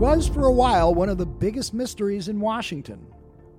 was for a while one of the biggest mysteries in Washington.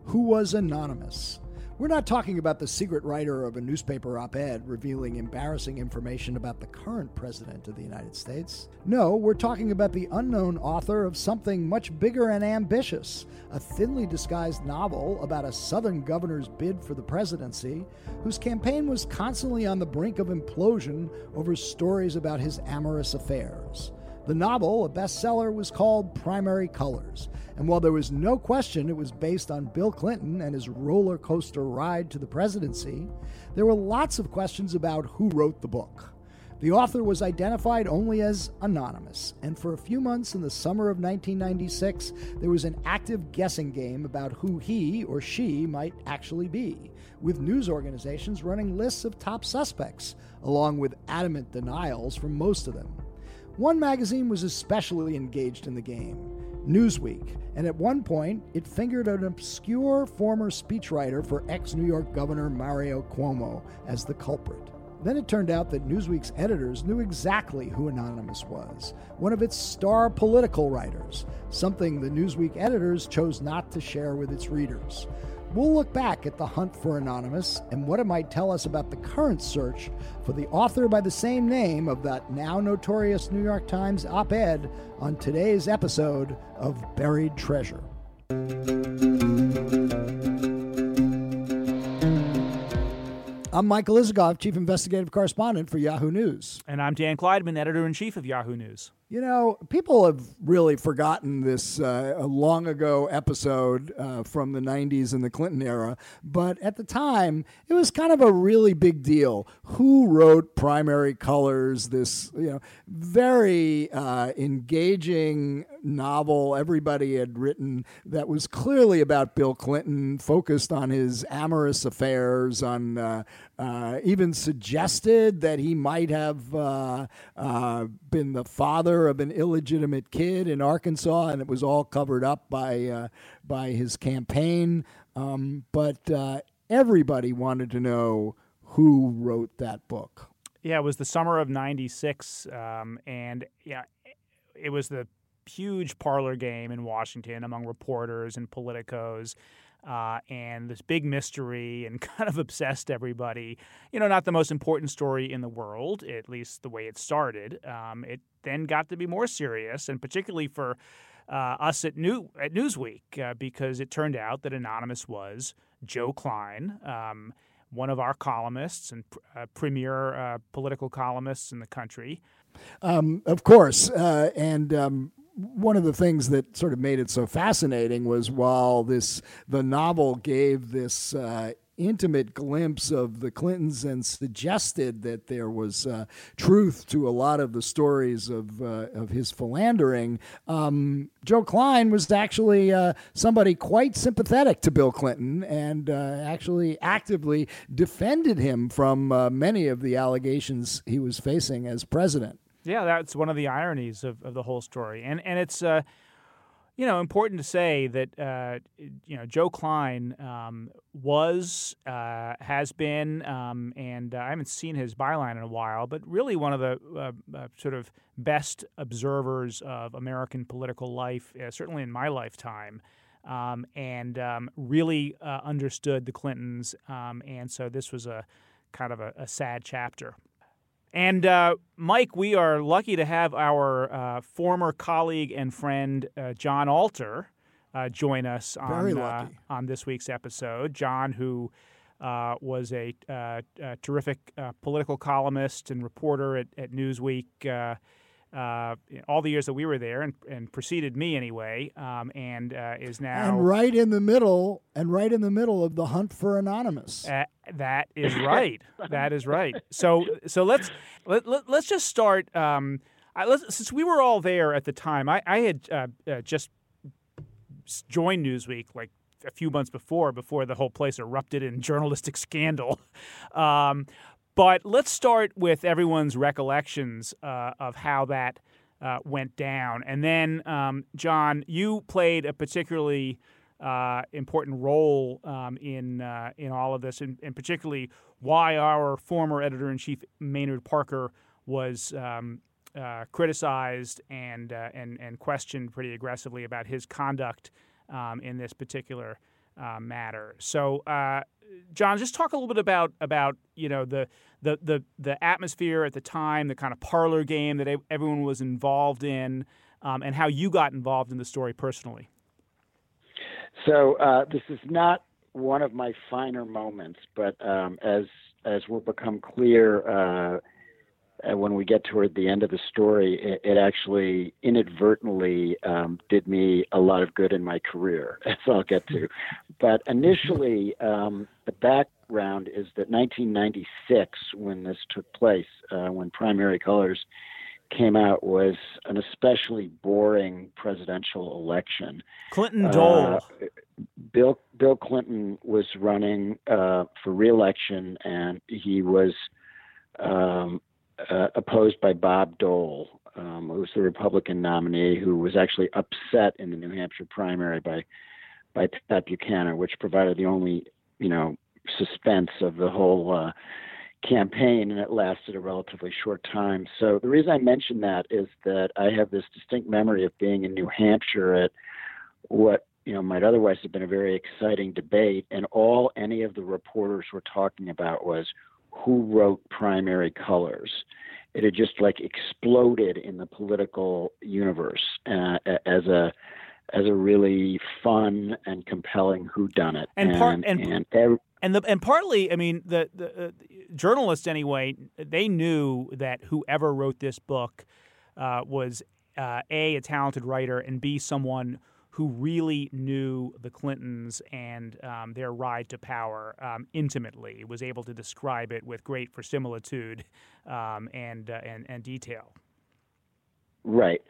Who was Anonymous? We're not talking about the secret writer of a newspaper op ed revealing embarrassing information about the current president of the United States. No, we're talking about the unknown author of something much bigger and ambitious a thinly disguised novel about a Southern governor's bid for the presidency, whose campaign was constantly on the brink of implosion over stories about his amorous affairs. The novel, a bestseller, was called Primary Colors, and while there was no question it was based on Bill Clinton and his roller coaster ride to the presidency, there were lots of questions about who wrote the book. The author was identified only as anonymous, and for a few months in the summer of 1996, there was an active guessing game about who he or she might actually be, with news organizations running lists of top suspects, along with adamant denials from most of them. One magazine was especially engaged in the game, Newsweek, and at one point it fingered an obscure former speechwriter for ex New York Governor Mario Cuomo as the culprit. Then it turned out that Newsweek's editors knew exactly who Anonymous was, one of its star political writers, something the Newsweek editors chose not to share with its readers. We'll look back at the hunt for Anonymous and what it might tell us about the current search for the author by the same name of that now notorious New York Times op ed on today's episode of Buried Treasure. I'm Michael Isikoff, Chief Investigative Correspondent for Yahoo News. And I'm Dan Klaidman, Editor in Chief of Yahoo News. You know, people have really forgotten this uh, long ago episode uh, from the 90s and the Clinton era, but at the time, it was kind of a really big deal. Who wrote Primary Colors, this you know, very uh, engaging novel everybody had written that was clearly about Bill Clinton, focused on his amorous affairs, on uh, uh, even suggested that he might have uh, been the father of an illegitimate kid in Arkansas, and it was all covered up by uh, by his campaign. Um, but uh, everybody wanted to know who wrote that book. Yeah, it was the summer of '96, um, and yeah, it was the huge parlor game in Washington among reporters and politicos uh, and this big mystery and kind of obsessed everybody. You know, not the most important story in the world, at least the way it started. Um, it then got to be more serious, and particularly for uh, us at New at Newsweek, uh, because it turned out that anonymous was Joe Klein. Um, one of our columnists and uh, premier uh, political columnists in the country. Um, of course, uh, and um, one of the things that sort of made it so fascinating was while this the novel gave this uh, intimate glimpse of the Clintons and suggested that there was uh, truth to a lot of the stories of uh, of his philandering. Um, Joe Klein was actually uh, somebody quite sympathetic to Bill Clinton and uh, actually actively defended him from uh, many of the allegations he was facing as president. Yeah, that's one of the ironies of, of the whole story, and and it's uh, you know important to say that uh, you know Joe Klein um, was uh, has been um, and uh, I haven't seen his byline in a while, but really one of the uh, uh, sort of best observers of American political life, certainly in my lifetime. Um, and um, really understood the Clintons, um, and so this was a kind of a, a sad chapter. And uh, Mike, we are lucky to have our uh, former colleague and friend uh, John Alter uh, join us on uh, on this week's episode. John, who uh, was a, a terrific political columnist and reporter at, at Newsweek uh, all the years that we were there and, and preceded me anyway, um, and uh, is now and right in the middle and right in the middle of the hunt for anonymous. Uh, that is right. that is right. So so let's let, let us just start. Um, I, since we were all there at the time, I, I had uh, uh, just joined Newsweek like a few months before, before the whole place erupted in journalistic scandal. Um, but let's start with everyone's recollections uh, of how that uh, went down. And then, um, John, you played a particularly uh, important role um, in uh, in all of this, and, and, particularly why our former editor in chief Maynard Parker was um, uh, criticized and uh, and and questioned pretty aggressively about his conduct um, in this particular uh, matter. So, uh, John, just talk a little bit about about you know the, the the the atmosphere at the time, the kind of parlor game that everyone was involved in, um, and how you got involved in the story personally. So uh, this is not one of my finer moments, but um, as as will become clear uh, uh, when we get toward the end of the story, it, it actually inadvertently um, did me a lot of good in my career, as I'll get to. But initially, um, the background is that 1996, when this took place, uh, when Primary Colors came out, was an especially boring presidential election. Clinton Dole. Uh, Bill Bill Clinton was running uh, for reelection, and he was um, uh, opposed by Bob Dole, um, who was the Republican nominee, who was actually upset in the New Hampshire primary by by Pat Buchanan, which provided the only you know suspense of the whole uh, campaign, and it lasted a relatively short time. So the reason I mention that is that I have this distinct memory of being in New Hampshire at what you know might otherwise have been a very exciting debate, and all any of the reporters were talking about was who wrote primary colors. It had just like exploded in the political universe uh, as a as a really fun and compelling whodunit. And part and and, and, and, the, and partly, I mean, the the uh, journalists anyway, they knew that whoever wrote this book uh, was uh, a a talented writer and b someone who really knew the Clintons and um, their ride to power um, intimately, was able to describe it with great verisimilitude um, and, uh, and, and detail. Right,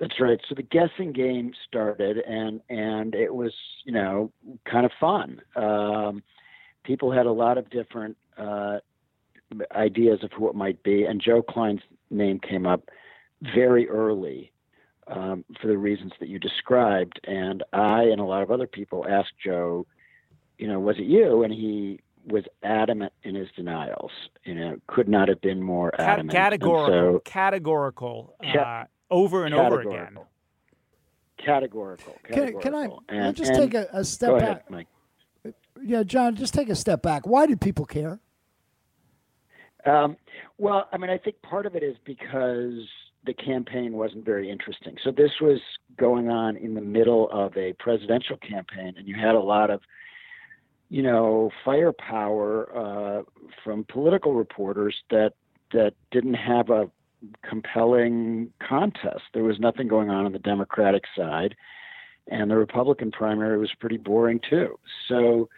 that's right. So the guessing game started, and and it was you know kind of fun. Um, people had a lot of different uh, ideas of who it might be, and Joe Klein's name came up very early um, for the reasons that you described. And I and a lot of other people asked Joe, you know, was it you? And he was adamant in his denials. You know, could not have been more adamant. Categorical, so, categorical, uh, over and over again. Categorical. categorical. Can, can I, and, I just take a, a step back? Ahead, Mike. Yeah, John, just take a step back. Why did people care? Um, well, I mean, I think part of it is because the campaign wasn't very interesting. So this was going on in the middle of a presidential campaign, and you had a lot of, you know, firepower uh, from political reporters that that didn't have a compelling contest. There was nothing going on on the Democratic side, and the Republican primary was pretty boring too. So.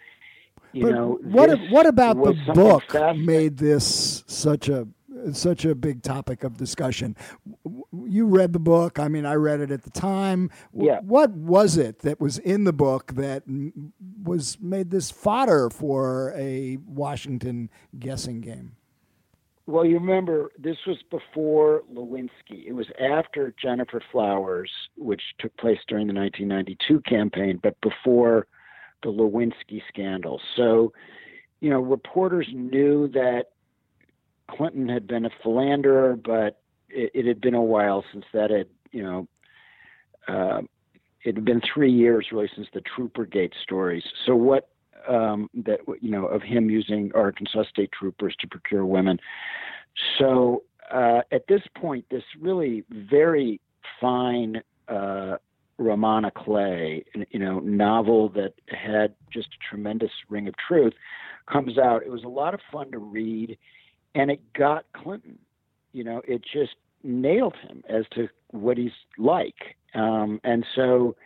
You but know, what what about the book made this such a such a big topic of discussion. You read the book. I mean, I read it at the time. Yeah. What was it that was in the book that was made this fodder for a Washington guessing game? Well, you remember this was before Lewinsky. It was after Gennifer Flowers, which took place during the 1992 campaign, but before the Lewinsky scandal. So, you know, reporters knew that Clinton had been a philanderer, but it, it had been a while since that had, you know, uh, it had been three years really since the Troopergate stories. So what um, that you know of him using Arkansas state troopers to procure women. So uh, at this point, this really very fine uh, roman à clef, you know, novel that had just a tremendous ring of truth, comes out. It was a lot of fun to read and it got Clinton. You know, it just nailed him as to what he's like. Um, and so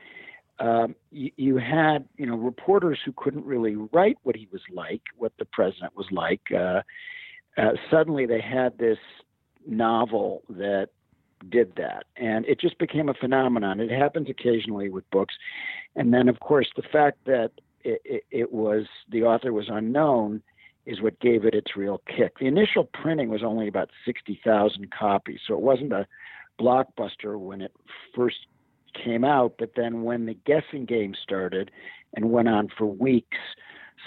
um, you, you, had, you know, reporters who couldn't really write what he was like, what the president was like. Uh, uh, suddenly they had this novel that did that. And it just became a phenomenon. It happens occasionally with books. And then, of course, the fact that it, it, it was the author was unknown is what gave it its real kick. The initial printing was only about 60,000 copies, so it wasn't a blockbuster when it first came out. But then when the guessing game started and went on for weeks,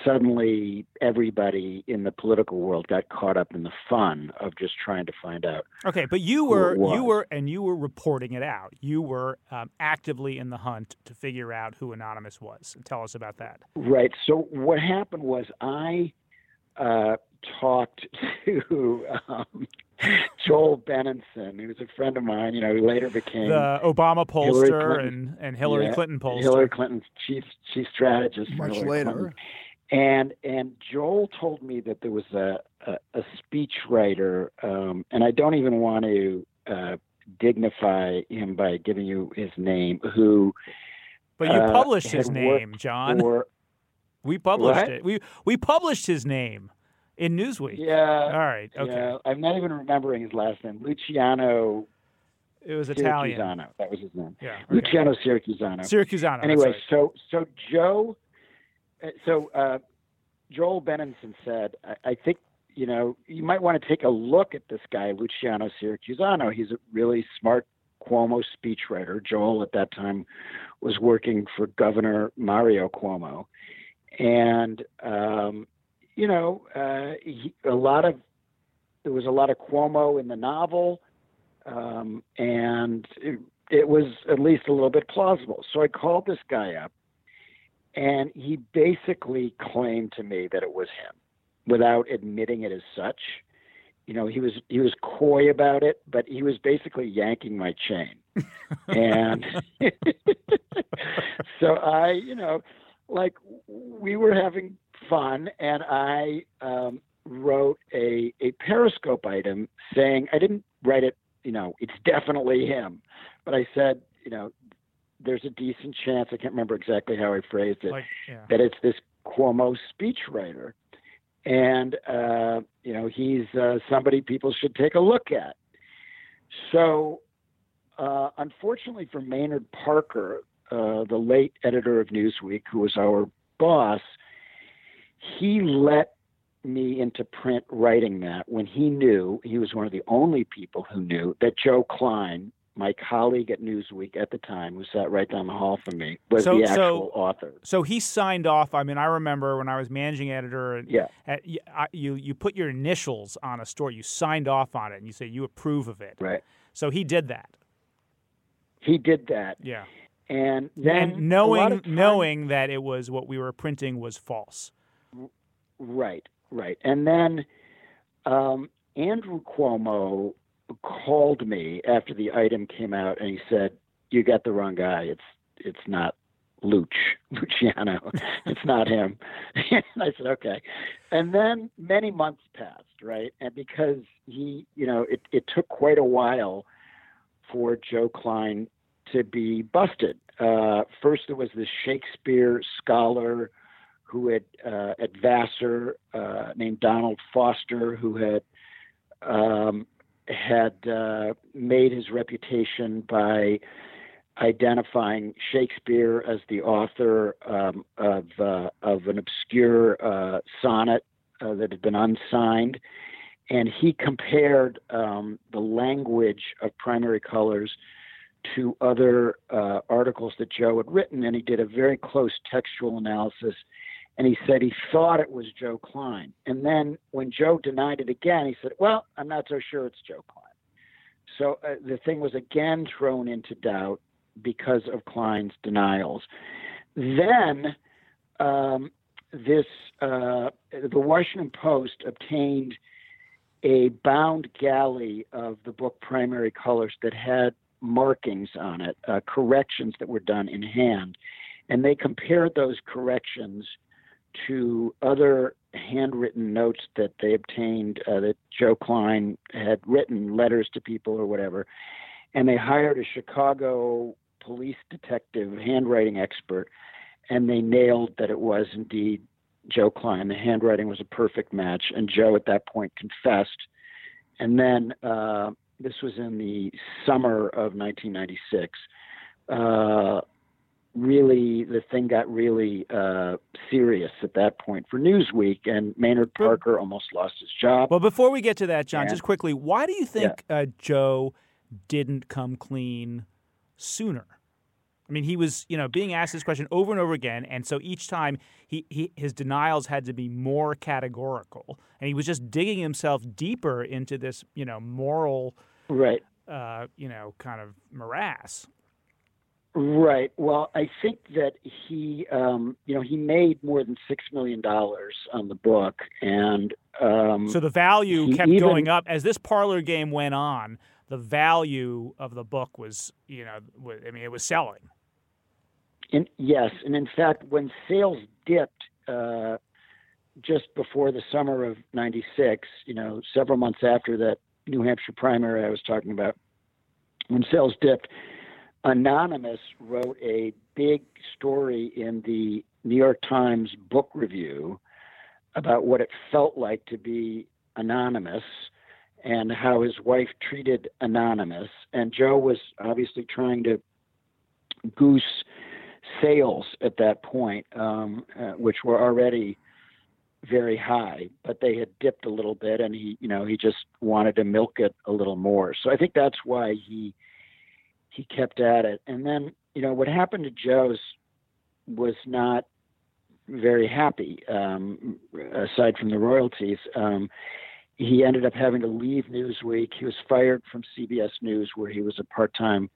suddenly everybody in the political world got caught up in the fun of just trying to find out. Okay, but you were you were and you were reporting it out. You were um, actively in the hunt to figure out who Anonymous was. Tell us about that. Right. So what happened was I uh, talked to um, Joel Benenson, who was a friend of mine. You know, who later became the Obama pollster and and Hillary yeah, Clinton pollster. Hillary Clinton's chief chief strategist. Much Hillary later. Clinton. And and Joel told me that there was a a, a speech writer, um, and I don't even want to uh, dignify him by giving you his name, who. But you uh, published his name, John. for- we published What? it. We we published his name in Newsweek. yeah. All right. Okay. Yeah, I'm not even remembering his last name. Luciano It was Italian. Siracusano. That was his name. Yeah. Okay. Luciano. Siracusano. that's anyway, so so Joe, uh, so uh, Joel Benenson said, I, I think you know you might want to take a look at this guy Luciano Siracusano. He's a really smart Cuomo speechwriter. Joel at that time was working for Governor Mario Cuomo, and um, you know uh, he, a lot of there was a lot of Cuomo in the novel, um, and it, it was at least a little bit plausible. So I called this guy up, and he basically claimed to me that it was him, without admitting it as such. You know, he was he was coy about it, but he was basically yanking my chain, and so I, you know, like we were having fun, and I um, wrote a a Periscope item saying I didn't write it. You know, it's definitely him, but I said, you know, there's a decent chance. I can't remember exactly how I phrased it. Like, yeah. that it's this Cuomo speechwriter, and uh, you know he's uh, somebody people should take a look at. So, uh, unfortunately for Maynard Parker, uh, the late editor of Newsweek, who was our boss, he let me into print writing that when he knew he was one of the only people who knew that Joe Klein, my colleague at Newsweek at the time, who sat right down the hall from me, was So- the so- actual author. So he signed off. I mean, I remember when I was managing editor, and Yeah. at, I- you you put your initials on a story. You signed off on it, and you say you approve of it. Right. So he did that. He did that, Yeah. And then and knowing time- knowing that it was what we were printing was false. right, right, and then um, Andrew Cuomo called me after the item came out, and he said, "You got the wrong guy. It's it's not Luch Luciano. it's not him." and I said, "Okay," and then many months passed, right, and because he, you know, it it took quite a while for Joe Klein to be busted. Uh, first, there was this Shakespeare scholar who had uh, at Vassar uh, named Donald Foster, who had um, had uh, made his reputation by identifying Shakespeare as the author um, of uh, of an obscure uh, sonnet that had been unsigned, and he compared um, the language of primary colors to other uh, articles that Joe had written, and he did a very close textual analysis. And he said he thought it was Joe Klein. And then when Joe denied it again, he said, "Well, I'm not so sure it's Joe Klein." So uh, the thing was again thrown into doubt because of Klein's denials. Then um, this uh, the Washington Post obtained a bound galley of the book Primary Colors that had markings on it, uh, corrections that were done in hand, and they compared those corrections to other handwritten notes that they obtained uh, that Joe Klein had written letters to people or whatever, and they hired a Chicago police detective handwriting expert, and they nailed that it was indeed Joe Klein. The handwriting was a perfect match, and Joe at that point confessed. And then uh, this was in the summer of 1996. Uh, really, the thing got really uh, serious at that point for Newsweek, and Maynard Parker almost lost his job. Well, before we get to that, John, Yeah. just quickly, why do you think uh, Joe didn't come clean sooner? I mean, he was, you know, being asked this question over and over again, and so each time he, he his denials had to be more categorical, and he was just digging himself deeper into this, you know, moral, right, uh, you know, kind of morass. Right. Well, I think that he, um, you know, he made more than six million dollars on the book, and um, so the value kept even, going up as this parlor game went on. The value of the book was, you know, I mean, it was selling. And yes, and in fact, when sales dipped uh, just before the summer of '96, you know, several months after that New Hampshire primary I was talking about, when sales dipped Anonymous wrote a big story in the New York Times book review about what it felt like to be anonymous and how his wife treated anonymous. And Joe was obviously trying to goose sales at that point, um, uh, which were already very high, but they had dipped a little bit, and he, you know, he just wanted to milk it a little more. So I think that's why he he kept at it. And then, you know, what happened to Joe's was not very happy, um, aside from the royalties. Um, he ended up having to leave Newsweek. He was fired from CBS News, where he was a part time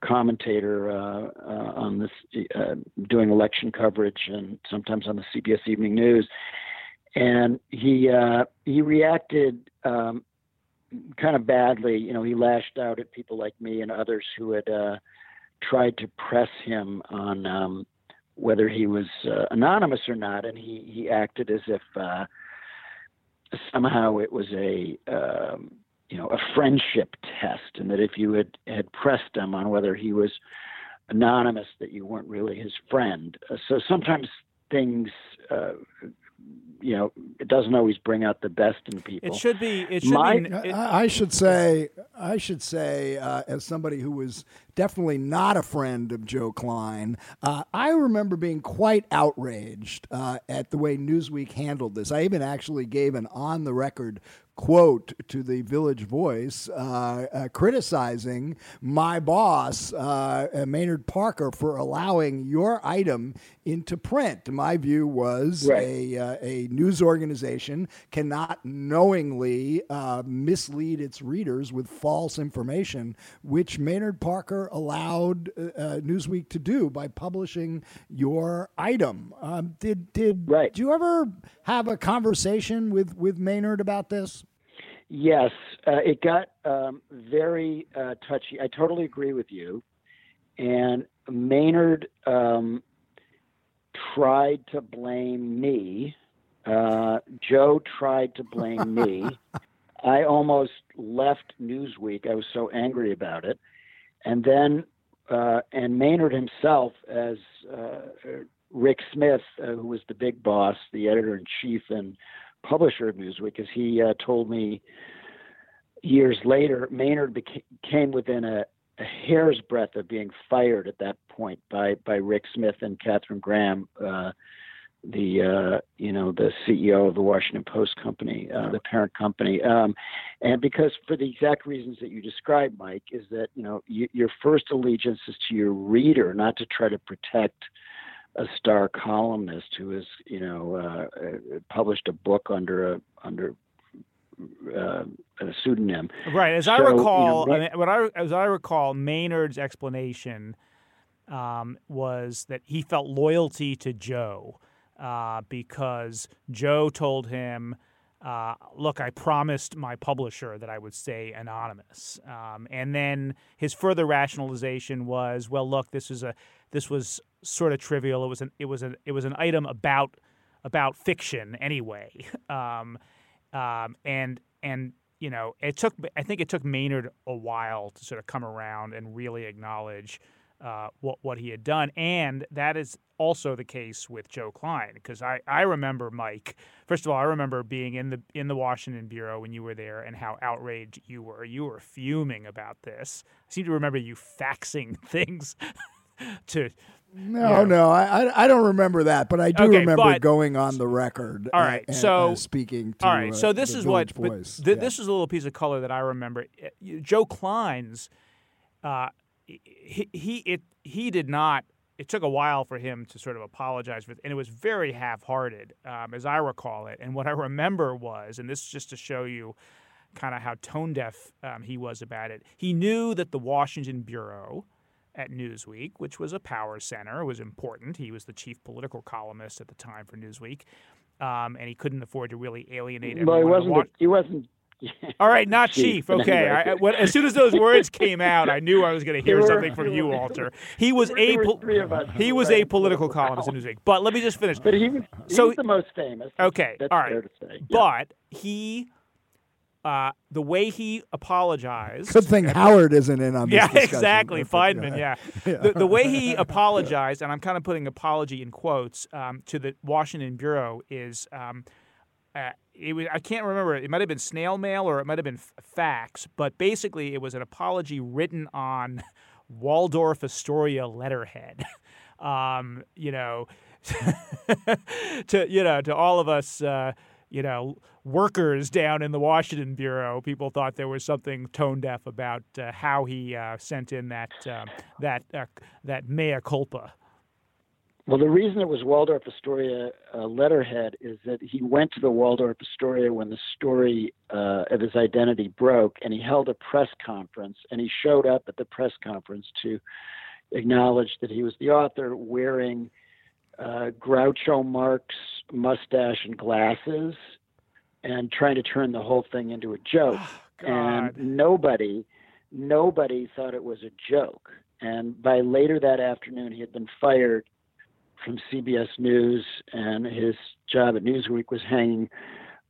commentator uh, uh, on this, uh, doing election coverage and sometimes on the CBS Evening News. And he uh, he reacted um, kind of badly. You know, he lashed out at people like me and others who had uh, tried to press him on um, whether he was uh, anonymous or not, and he he acted as if somehow it was a um, you know a friendship test, and that if you had had pressed him on whether he was anonymous, that you weren't really his friend. Uh, so sometimes things uh, you know it doesn't always bring out the best in people. It should be. It should My, be. It, I should say. I should say, uh, as somebody who was definitely not a friend of Joe Klein, uh, I remember being quite outraged uh, at the way Newsweek handled this. I even actually gave an on the record quote to the Village Voice uh, uh, criticizing my boss, uh, uh, Maynard Parker, for allowing your item into print. My view was right. a, uh, a news organization cannot knowingly uh, mislead its readers with false information, which Maynard Parker allowed Newsweek to do by publishing your item. Um, did did right. do you ever have a conversation with, with Maynard about this? Yes, uh, it got um, very uh, touchy. I totally agree with you. And Maynard um, tried to blame me. Uh, Joe tried to blame me. I almost left Newsweek. I was so angry about it. And then, uh, and Maynard himself, as uh, Rick Smith, uh, who was the big boss, the editor in chief, and publisher of Newsweek, as he uh, told me years later, Maynard became, came within a, a, hair's breadth of being fired at that point by by Rick Smith and Katharine Graham, uh, the uh, you know the CEO of the Washington Post company, uh, the parent company, um, and because for the exact reasons that you described, Mike, is that you know you, your first allegiance is to your reader, not to try to protect a star columnist who has you know uh, uh, published a book under a under uh, a pseudonym. Right. As so, I recall, you know, I mean, what I as I recall, Maynard's explanation um, was that he felt loyalty to Joe uh, because Joe told him. Uh, look, I promised my publisher that I would stay anonymous, um, and then his further rationalization was, well, look, this is a this was sort of trivial. It was an it was an it was an item about about fiction anyway, um, um, and and you know it took I think it took Maynard a while to sort of come around and really acknowledge uh, what what he had done, and that is also the case with Joe Klein because I, I remember Mike. First of all, I remember being in the in the Washington bureau when you were there and how outraged you were. You were fuming about this. I seem to remember you faxing things to no, no, I I don't remember that, but I do Okay, remember but- going on the record. All uh, and, so- uh, speaking to All right, uh, so this the is what Village but Voice. th- Yeah. this is a little piece of color that I remember. Uh, Joe Klein's uh, he, he it he did not. It took a while for him to sort of apologize for, and it was very half-hearted, um, as I recall it. And what I remember was, and this is just to show you kind of how tone deaf um, he was about it. He knew that the Washington bureau at Newsweek, which was a power center, was important. He was the chief political columnist at the time for Newsweek, um, and he couldn't afford to really alienate Well, he wasn't. he wasn't. All right, not Chief, chief. Okay. I, as soon as those words came out, I knew I was going to hear were- something from you, Alter. He was a pol- three of us he was a political columnist in Newsweek. But let me just finish. But he was. He So- was the most famous. Okay, That's all right. fair to say. Yeah. But he, uh, the way he apologized. Good thing Howard isn't in on this Yeah, discussion. exactly. Fineman, yeah. The, the way he apologized, and I'm kind of putting apology in quotes, um, to the Washington Bureau is um, uh, it was, I can't remember. It might have been snail mail or it might have been f- fax, but basically it was an apology written on Waldorf Astoria letterhead. Um, you know, to you know to all of us. Uh, you know, workers down in the Washington bureau, people thought there was something tone deaf about uh, how he uh, sent in that um, that uh, that mea culpa. Well, the reason it was Waldorf Astoria uh, letterhead is that he went to the Waldorf Astoria when the story uh, of his identity broke, and he held a press conference, and he showed up at the press conference to acknowledge that he was the author, wearing uh, Groucho Marx mustache and glasses, and trying to turn the whole thing into a joke. God. and nobody, nobody thought it was a joke. And by later that afternoon, he had been fired from CBS News, and his job at Newsweek was hanging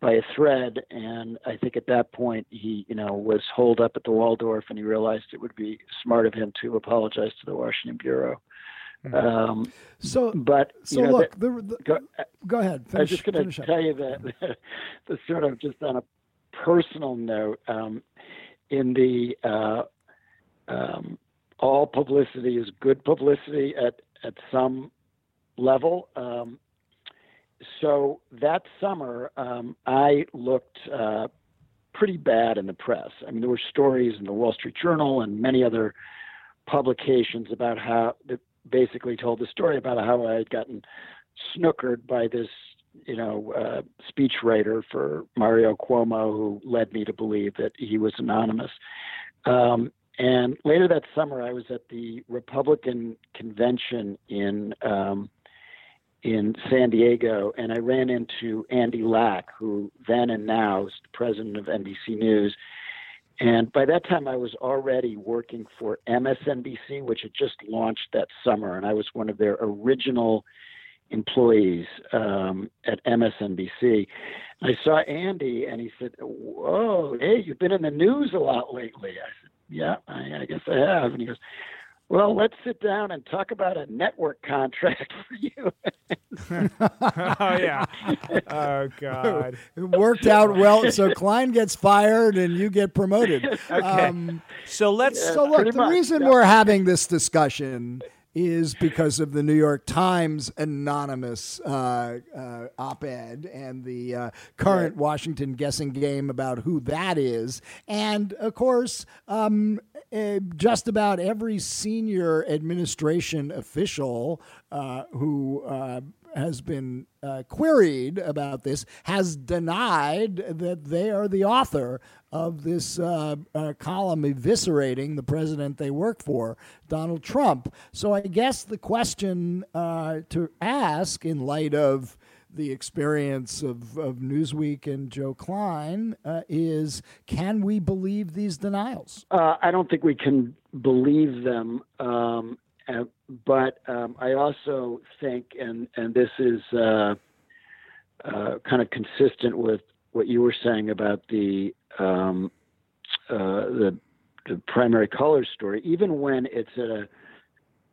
by a thread. And I think at that point, he, you know, was holed up at the Waldorf, and he realized it would be smart of him to apologize to the Washington bureau. Um, So, but so know, look, that- the, the, go, go ahead. I was just going finish to up. tell you that the sort of just on a personal note, um, in the uh, um, all publicity is good publicity at at some level. Um, so that summer, um, I looked uh, pretty bad in the press. I mean, there were stories in the Wall Street Journal and many other publications about how that basically told the story about how I had gotten snookered by this, you know, uh, speechwriter for Mario Cuomo, who led me to believe that he was anonymous. Um, and later that summer, I was at the Republican convention in um, in San Diego, and I ran into Andy Lack, who then and now is the president of NBC News. And by that time, I was already working for MSNBC, which had just launched that summer, and I was one of their original employees um, at MSNBC. I saw Andy, and he said, "Whoa, hey, you've been in the news a lot lately." I said, "Yeah, I, I guess I have." And he goes, "Well, let's sit down and talk about a network contract for you." oh yeah. Oh God. It worked out well. So Klein gets fired and you get promoted. Okay. Um, So let's. Yeah. so look, pretty the much, reason yeah. we're having this discussion is because of the New York Times anonymous uh, uh, op-ed and the uh, current Washington guessing game about who that is, and of course, um, uh, just about every senior administration official uh, who. Has been uh, queried about this has denied that they are the author of this uh, uh, column eviscerating the president they work for, Donald Trump. So I guess the question uh, to ask, in light of the experience of, of Newsweek and Joe Klein, uh, is can we believe these denials? Uh, I don't think we can believe them. Um, uh, but um, I also think, and and this is uh, uh, kind of consistent with what you were saying about the um, uh, the, the primary color story. Even when it's at a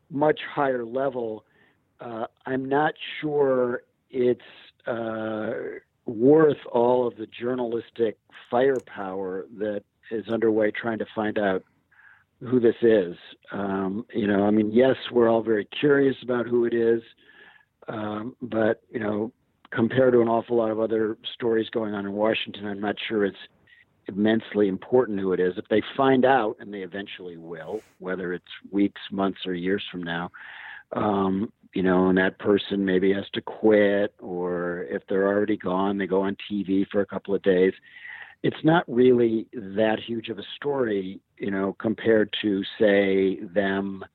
much higher level, uh, I'm not sure it's worth all of the journalistic firepower that is underway trying to find out who this is. Um, you know, I mean, yes, we're all very curious about who it is, um, but you know, compared to an awful lot of other stories going on in Washington, I'm not sure it's immensely important who it is. If they find out, and they eventually will, whether it's weeks, months, or years from now, um, you know, and that person maybe has to quit, or if they're already gone, they go on TV for a couple of days. It's not really that huge of a story, you know, compared to, say, them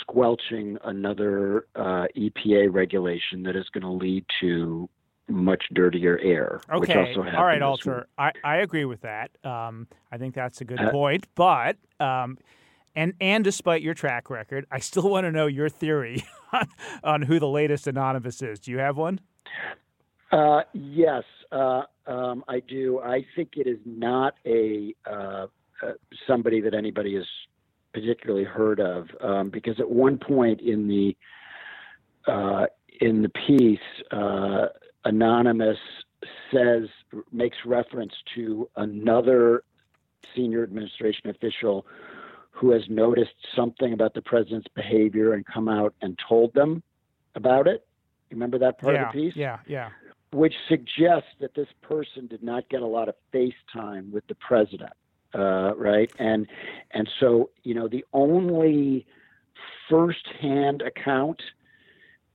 squelching another uh, EPA regulation that is going to lead to much dirtier air. Okay. All right, Alter. I, I agree with that. Um, I think that's a good uh, point. But um, and and despite your track record, I still want to know your theory on, on who the latest anonymous is. Do you have one? Uh, yes, uh, um, I do. I think it is not a uh, uh somebody that anybody has particularly heard of, um, because at one point in the uh, in the piece, uh, anonymous says makes reference to another senior administration official who has noticed something about the president's behavior and come out and told them about it. Remember that part yeah, of the piece? Yeah, yeah. Which suggests that this person did not get a lot of face time with the president, uh, right? And and so you know the only firsthand account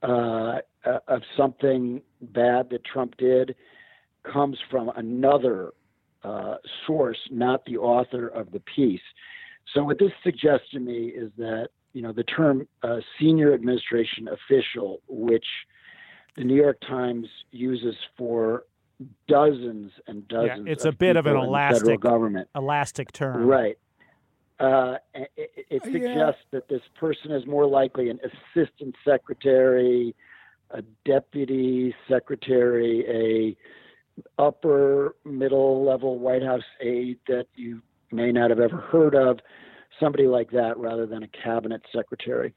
uh, uh, of something bad that Trump did comes from another uh, source, not the author of the piece. So what this suggests to me is that you know the term uh, senior administration official, which the New York Times uses for dozens and dozens. Yeah, it's a bit of an elastic government elastic term, right? Uh, it, it, suggests yeah. that this person is more likely an assistant secretary, a deputy secretary, a upper middle level White House aide that you may not have ever heard of, somebody like that rather than a cabinet secretary.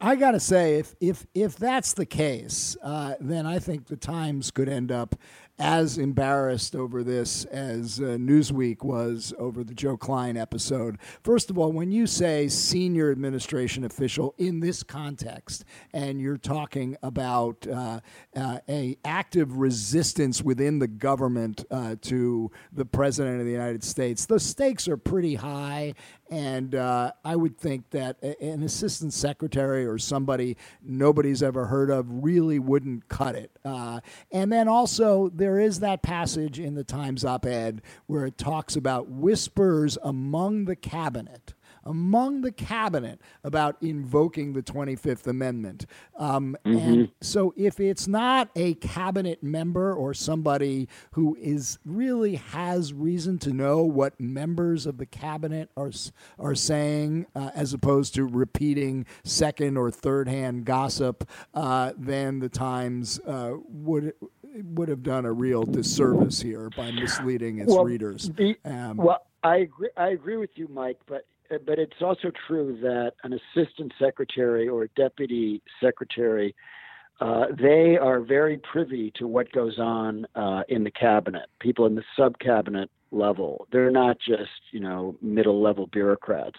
I got to say, if if if that's the case, uh, then I think the Times could end up as embarrassed over this as uh, Newsweek was over the Joe Klein episode. First of all, when you say senior administration official in this context, and you're talking about uh, uh, a active resistance within the government uh, to the president of the United States, the stakes are pretty high, and uh, I would think that an assistant secretary or somebody nobody's ever heard of really wouldn't cut it. Uh, and then also, there is that passage in the Times op ed where it talks about whispers among the cabinet among the cabinet about invoking the 25th Amendment. Um, mm-hmm. And so, if it's not a cabinet member or somebody who is really has reason to know what members of the cabinet are are saying, uh, as opposed to repeating second or third hand gossip, uh, then the Times uh, would would have done a real disservice here by misleading its well, readers. The, um, well, I agree. I agree with you, Mike. But but it's also true that an assistant secretary or a deputy secretary, uh, they are very privy to what goes on uh, in the cabinet. People in the sub cabinet level, they're not just you know middle level bureaucrats.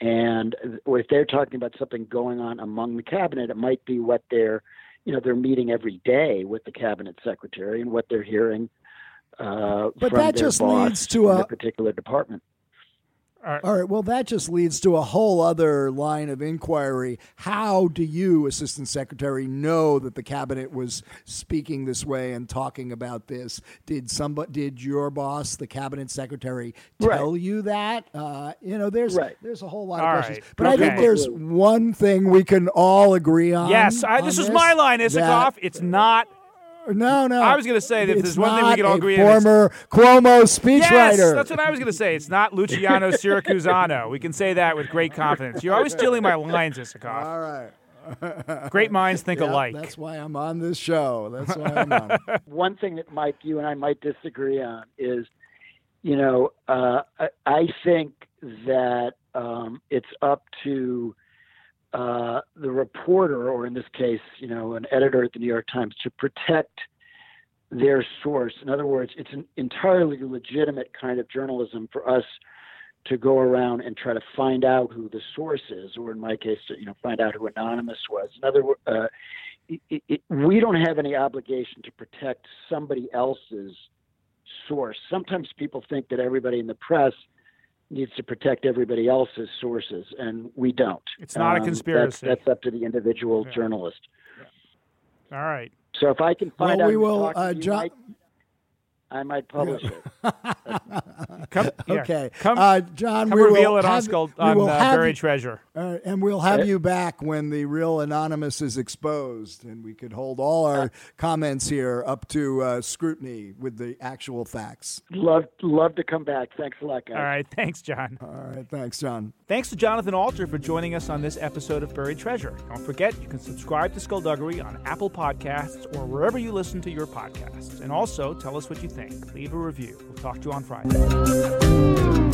And if they're talking about something going on among the cabinet, it might be what they're, you know, they're meeting every day with the cabinet secretary and what they're hearing uh, but that just leads to a particular department. All right. All right. Well, that just leads to a whole other line of inquiry. How do you, Assistant Secretary, know that the cabinet was speaking this way and talking about this? Did somebody, did your boss, the cabinet secretary, tell right. you that? Uh, you know, there's right. there's a whole lot all of questions. Right. But okay. I think there's one thing we can all agree on. Yes, I, this is my line, Isikoff. It's not no, no. I was going to say that if there's one thing we can all agree on. Former Cuomo speechwriter. Yes, that's what I was going to say. It's not Luciano Siracusano. We can say that with great confidence. You're always stealing my lines, Isikoff. All right. Great minds think yeah, alike. That's why I'm on this show. That's why I'm on. One thing that Mike, you and I might disagree on is, you know, uh, I, I think that um, it's up to uh, the reporter, or in this case, you know, an editor at the New York Times, to protect their source. In other words, it's an entirely legitimate kind of journalism for us to go around and try to find out who the source is, or in my case, to, you know, find out who anonymous was. In other words, uh, we don't have any obligation to protect somebody else's source. Sometimes people think that everybody in the press needs to protect everybody else's sources, and we don't. It's not um, a conspiracy. That's, that's, up to the individual yeah. journalist. Yeah. All right. So if I can find well, out, we will. Uh, John, I might publish it. come, yeah. Okay, come, uh, John. Come we reveal will it have, on, on will uh, have Buried Treasure, uh, and we'll have you back when the real anonymous is exposed, and we could hold all our comments here up to uh, scrutiny with the actual facts. Love, love to come back. Thanks a lot, guys. All right, thanks, John. All right, thanks, John. Thanks to Jonathan Alter for joining us on this episode of Buried Treasure. Don't forget, you can subscribe to Skullduggery on Apple Podcasts or wherever you listen to your podcasts, and also tell us what you Leave a review. We'll talk to you on Friday.